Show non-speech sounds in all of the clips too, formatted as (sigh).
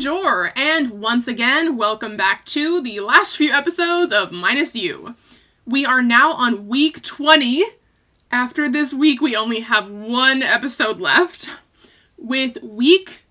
bonjour, and once again, welcome back to the last few episodes of Minus You. We are now on week 20. After this week, we only have one episode left. With week,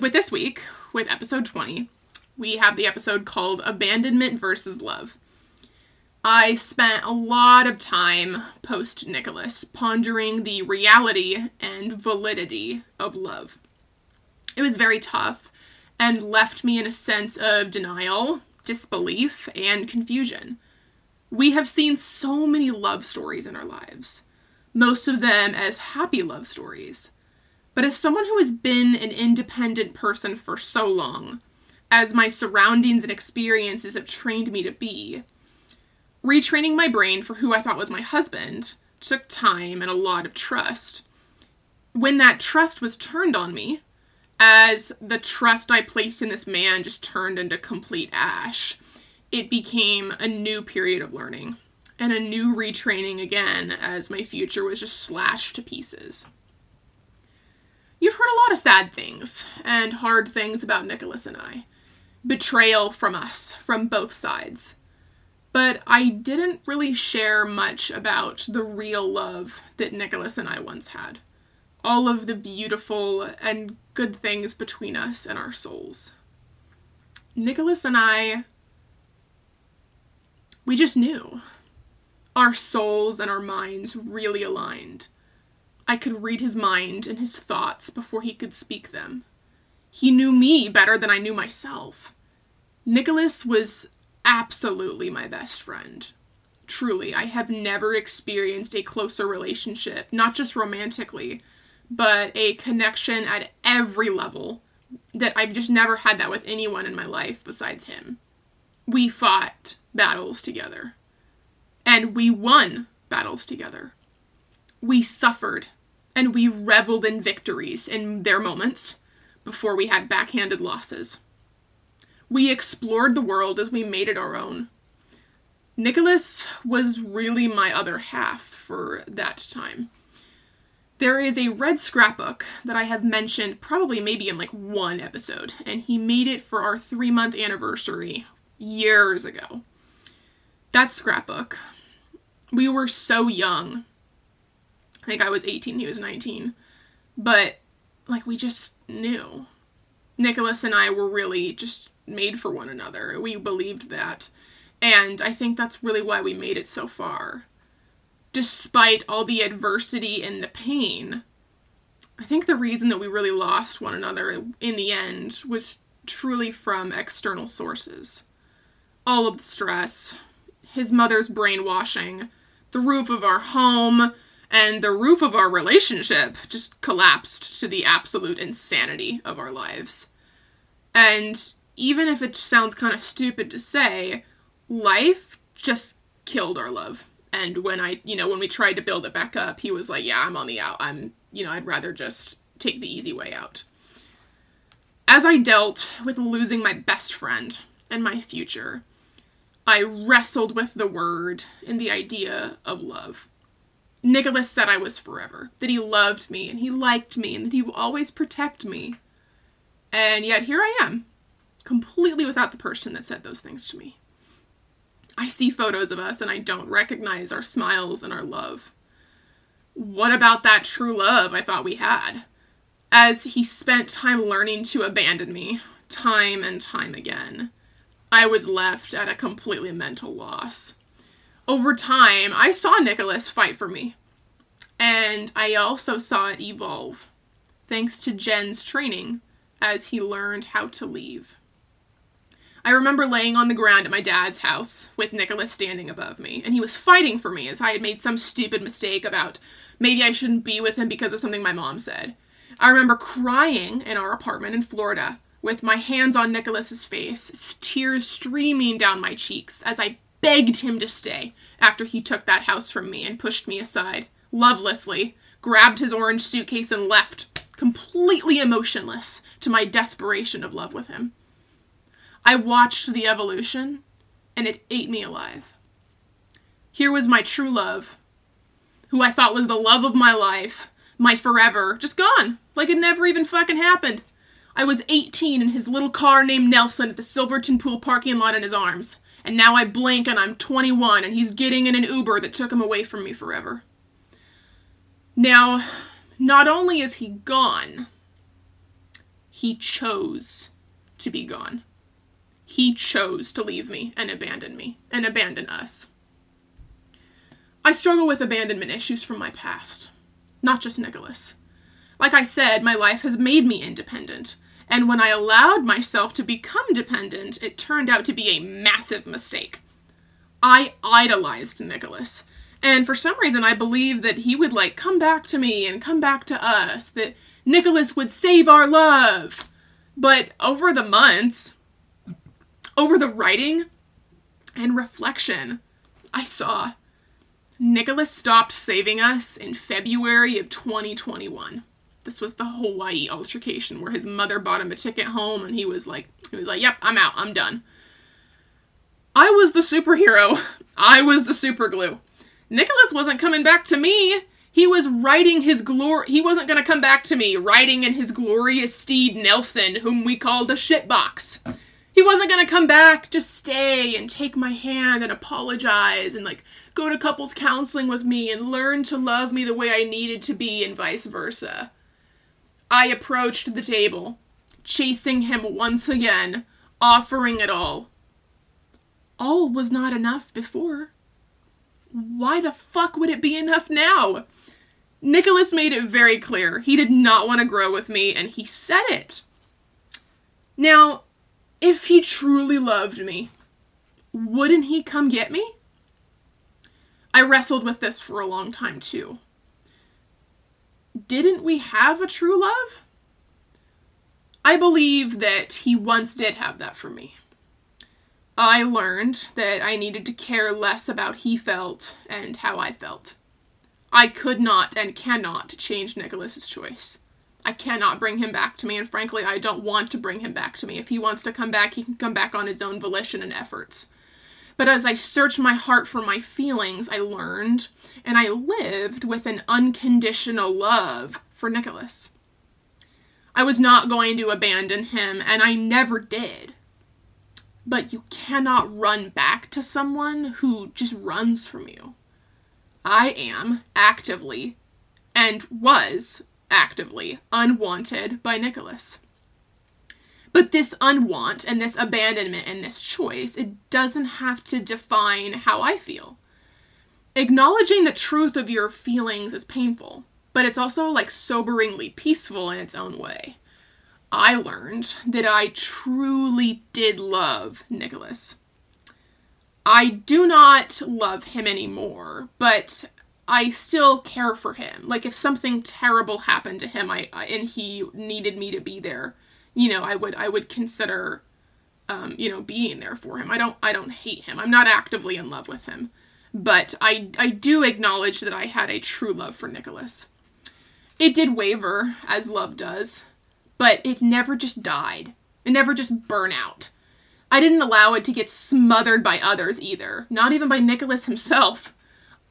with this week, with episode 20, we have the episode called Abandonment versus Love. I spent a lot of time post Nicholas pondering the reality and validity of love. It was very tough and left me in a sense of denial, disbelief, and confusion. We have seen so many love stories in our lives, most of them as happy love stories. But as someone who has been an independent person for so long, as my surroundings and experiences have trained me to be, retraining my brain for who I thought was my husband took time and a lot of trust. When that trust was turned on me, as the trust I placed in this man just turned into complete ash, it became a new period of learning and a new retraining again as my future was just slashed to pieces. You've heard a lot of sad things and hard things about Nicholas and I. Betrayal from us, from both sides. But I didn't really share much about the real love that Nicholas and I once had all of the beautiful and good things between us and our souls. Nicholas and I, we just knew. Our souls and our minds really aligned. I could read his mind and his thoughts before he could speak them. He knew me better than I knew myself. Nicholas was absolutely my best friend. Truly, I have never experienced a closer relationship, not just romantically, but a connection at every level that I've just never had that with anyone in my life besides him. We fought battles together, and we won battles together. We suffered, and we reveled in victories in their moments before we had backhanded losses. We explored the world as we made it our own. Nicholas was really my other half for that time. There is a red scrapbook that I have mentioned probably maybe in like one episode, and he made it for our three month anniversary years ago. That scrapbook, we were so young. I think I was 18, he was 19. But, like, we just knew. Nicholas and I were really just made for one another. We believed that. And I think that's really why we made it so far despite all the adversity and the pain, I think the reason that we really lost one another in the end was truly from external sources. All of the stress, his mother's brainwashing, the roof of our home, and the roof of our relationship just collapsed to the absolute insanity of our lives. And even if it sounds kind of stupid to say, life just killed our love and when I, you know, when we tried to build it back up, he was like, "Yeah, I'm on the out. I'm, you know, I'd rather just take the easy way out." As I dealt with losing my best friend and my future, I wrestled with the word and the idea of love. Nicholas said I was forever, that he loved me and he liked me and that he would always protect me. And yet here I am, completely without the person that said those things to me. I see photos of us and I don't recognize our smiles and our love. What about that true love I thought we had? As he spent time learning to abandon me, time and time again, I was left at a completely mental loss. Over time, I saw Nicholas fight for me, and I also saw it evolve, thanks to Jen's training as he learned how to leave. I remember laying on the ground at my dad's house with Nicholas standing above me, and he was fighting for me as I had made some stupid mistake about maybe I shouldn't be with him because of something my mom said. I remember crying in our apartment in Florida with my hands on Nicholas's face, tears streaming down my cheeks as I begged him to stay after he took that house from me and pushed me aside, lovelessly, grabbed his orange suitcase and left, completely emotionless to my desperation of love with him. I watched the evolution, and it ate me alive. Here was my true love, who I thought was the love of my life, my forever, just gone, like it never even fucking happened. I was 18 in his little car named Nelson at the Silverton Pool parking lot in his arms. And now I blink and I'm 21 and he's getting in an Uber that took him away from me forever. Now, not only is he gone, he chose to be gone. He chose to leave me and abandon me and abandon us. I struggle with abandonment issues from my past, not just Nicholas. Like I said, my life has made me independent, and when I allowed myself to become dependent, it turned out to be a massive mistake. I idolized Nicholas, and for some reason I believed that he would like come back to me and come back to us, that Nicholas would save our love. But over the months, over the writing and reflection, I saw Nicholas stopped saving us in February of 2021. This was the Hawaii altercation where his mother bought him a ticket home and he was like he was like, "Yep, I'm out. I'm done." I was the superhero. (laughs) I was the superglue. Nicholas wasn't coming back to me. He was riding his glory. He wasn't going to come back to me riding in his glorious steed Nelson, whom we called a shitbox. He wasn't going to come back, just stay and take my hand and apologize and like go to couples counseling with me and learn to love me the way I needed to be and vice versa. I approached the table, chasing him once again, offering it all. All was not enough before. Why the fuck would it be enough now? Nicholas made it very clear he did not want to grow with me, and he said it. Now, if he truly loved me, wouldn't he come get me? I wrestled with this for a long time too didn't we have a true love? I believe that he once did have that for me. I learned that I needed to care less about he felt and how I felt. I could not and cannot change Nicholas's choice. I cannot bring him back to me, and frankly, I don't want to bring him back to me. If he wants to come back, he can come back on his own volition and efforts. But as I searched my heart for my feelings, I learned and I lived with an unconditional love for Nicholas. I was not going to abandon him, and I never did. But you cannot run back to someone who just runs from you. I am actively, and was actively, unwanted by Nicholas. But this unwant and this abandonment and this choice, it doesn't have to define how I feel. Acknowledging the truth of your feelings is painful, but it's also like soberingly peaceful in its own way. I learned that I truly did love Nicholas. I do not love him anymore, but I still care for him. Like if something terrible happened to him, I, I and he needed me to be there, you know, I would I would consider um, you know, being there for him. I don't I don't hate him. I'm not actively in love with him. But I I do acknowledge that I had a true love for Nicholas. It did waver, as love does, but it never just died. It never just burn out. I didn't allow it to get smothered by others either, not even by Nicholas himself.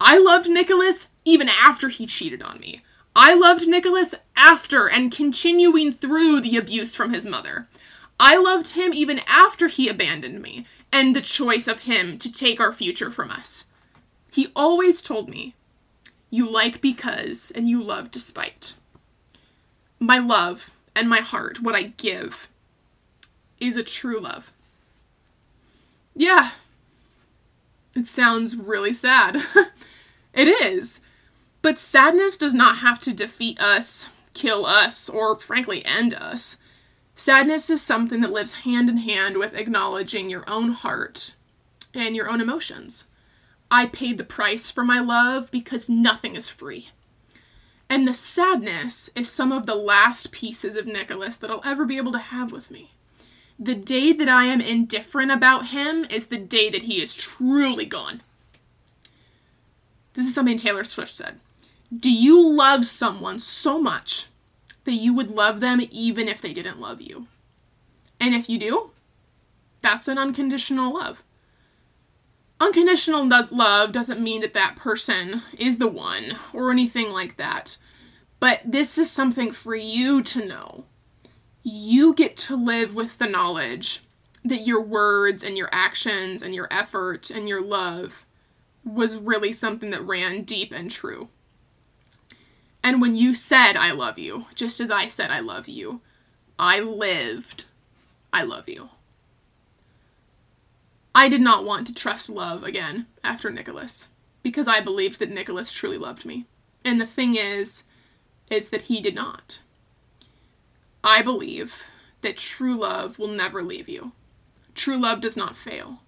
I loved Nicholas even after he cheated on me. I loved Nicholas after and continuing through the abuse from his mother. I loved him even after he abandoned me and the choice of him to take our future from us. He always told me, You like because and you love despite. My love and my heart, what I give, is a true love. Yeah, it sounds really sad. (laughs) it is. But sadness does not have to defeat us, kill us, or frankly end us. Sadness is something that lives hand in hand with acknowledging your own heart and your own emotions. I paid the price for my love because nothing is free. And the sadness is some of the last pieces of Nicholas that I'll ever be able to have with me. The day that I am indifferent about him is the day that he is truly gone. This is something Taylor Swift said. Do you love someone so much that you would love them even if they didn't love you? And if you do, that's an unconditional love. Unconditional love doesn't mean that that person is the one or anything like that. But this is something for you to know. You get to live with the knowledge that your words and your actions and your effort and your love was really something that ran deep and true. And when you said, I love you, just as I said, I love you, I lived, I love you. I did not want to trust love again after Nicholas because I believed that Nicholas truly loved me. And the thing is, is that he did not. I believe that true love will never leave you. True love does not fail.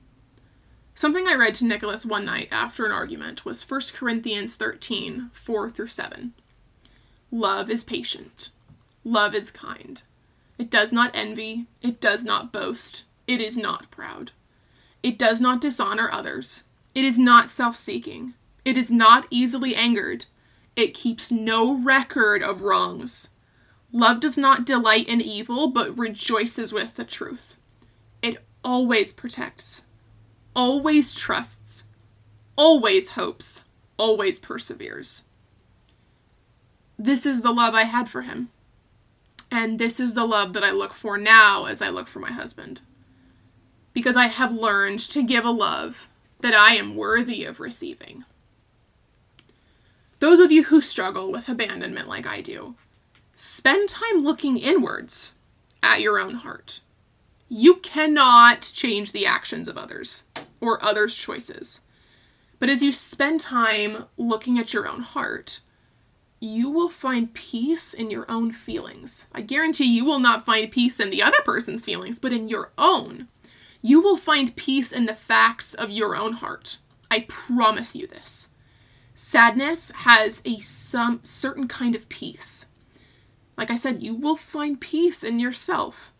Something I read to Nicholas one night after an argument was 1 Corinthians 13 4 through 7. Love is patient. Love is kind. It does not envy. It does not boast. It is not proud. It does not dishonor others. It is not self seeking. It is not easily angered. It keeps no record of wrongs. Love does not delight in evil, but rejoices with the truth. It always protects, always trusts, always hopes, always perseveres. This is the love I had for him. And this is the love that I look for now as I look for my husband. Because I have learned to give a love that I am worthy of receiving. Those of you who struggle with abandonment like I do, spend time looking inwards at your own heart. You cannot change the actions of others or others' choices. But as you spend time looking at your own heart, you will find peace in your own feelings. I guarantee you will not find peace in the other person's feelings, but in your own. You will find peace in the facts of your own heart. I promise you this. Sadness has a some certain kind of peace. Like I said, you will find peace in yourself.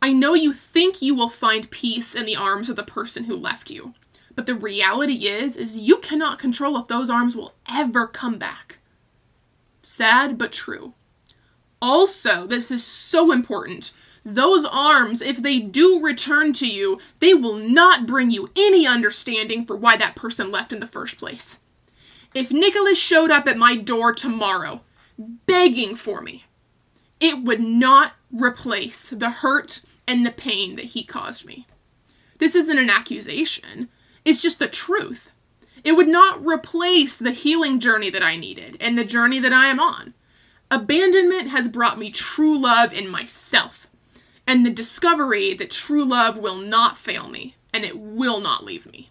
I know you think you will find peace in the arms of the person who left you. But the reality is is you cannot control if those arms will ever come back. Sad but true. Also, this is so important. Those arms, if they do return to you, they will not bring you any understanding for why that person left in the first place. If Nicholas showed up at my door tomorrow, begging for me, it would not replace the hurt and the pain that he caused me. This isn't an accusation, it's just the truth. It would not replace the healing journey that I needed and the journey that I am on. Abandonment has brought me true love in myself and the discovery that true love will not fail me and it will not leave me.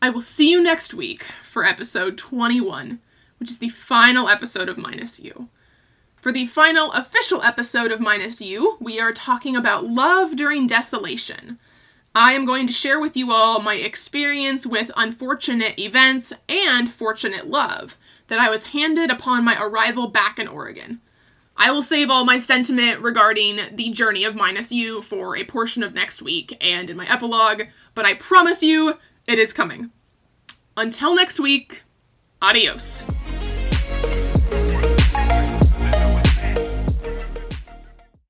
I will see you next week for episode 21, which is the final episode of Minus You. For the final official episode of Minus You, we are talking about love during desolation. I am going to share with you all my experience with unfortunate events and fortunate love that I was handed upon my arrival back in Oregon. I will save all my sentiment regarding the journey of Minus You for a portion of next week and in my epilogue, but I promise you it is coming. Until next week, adios.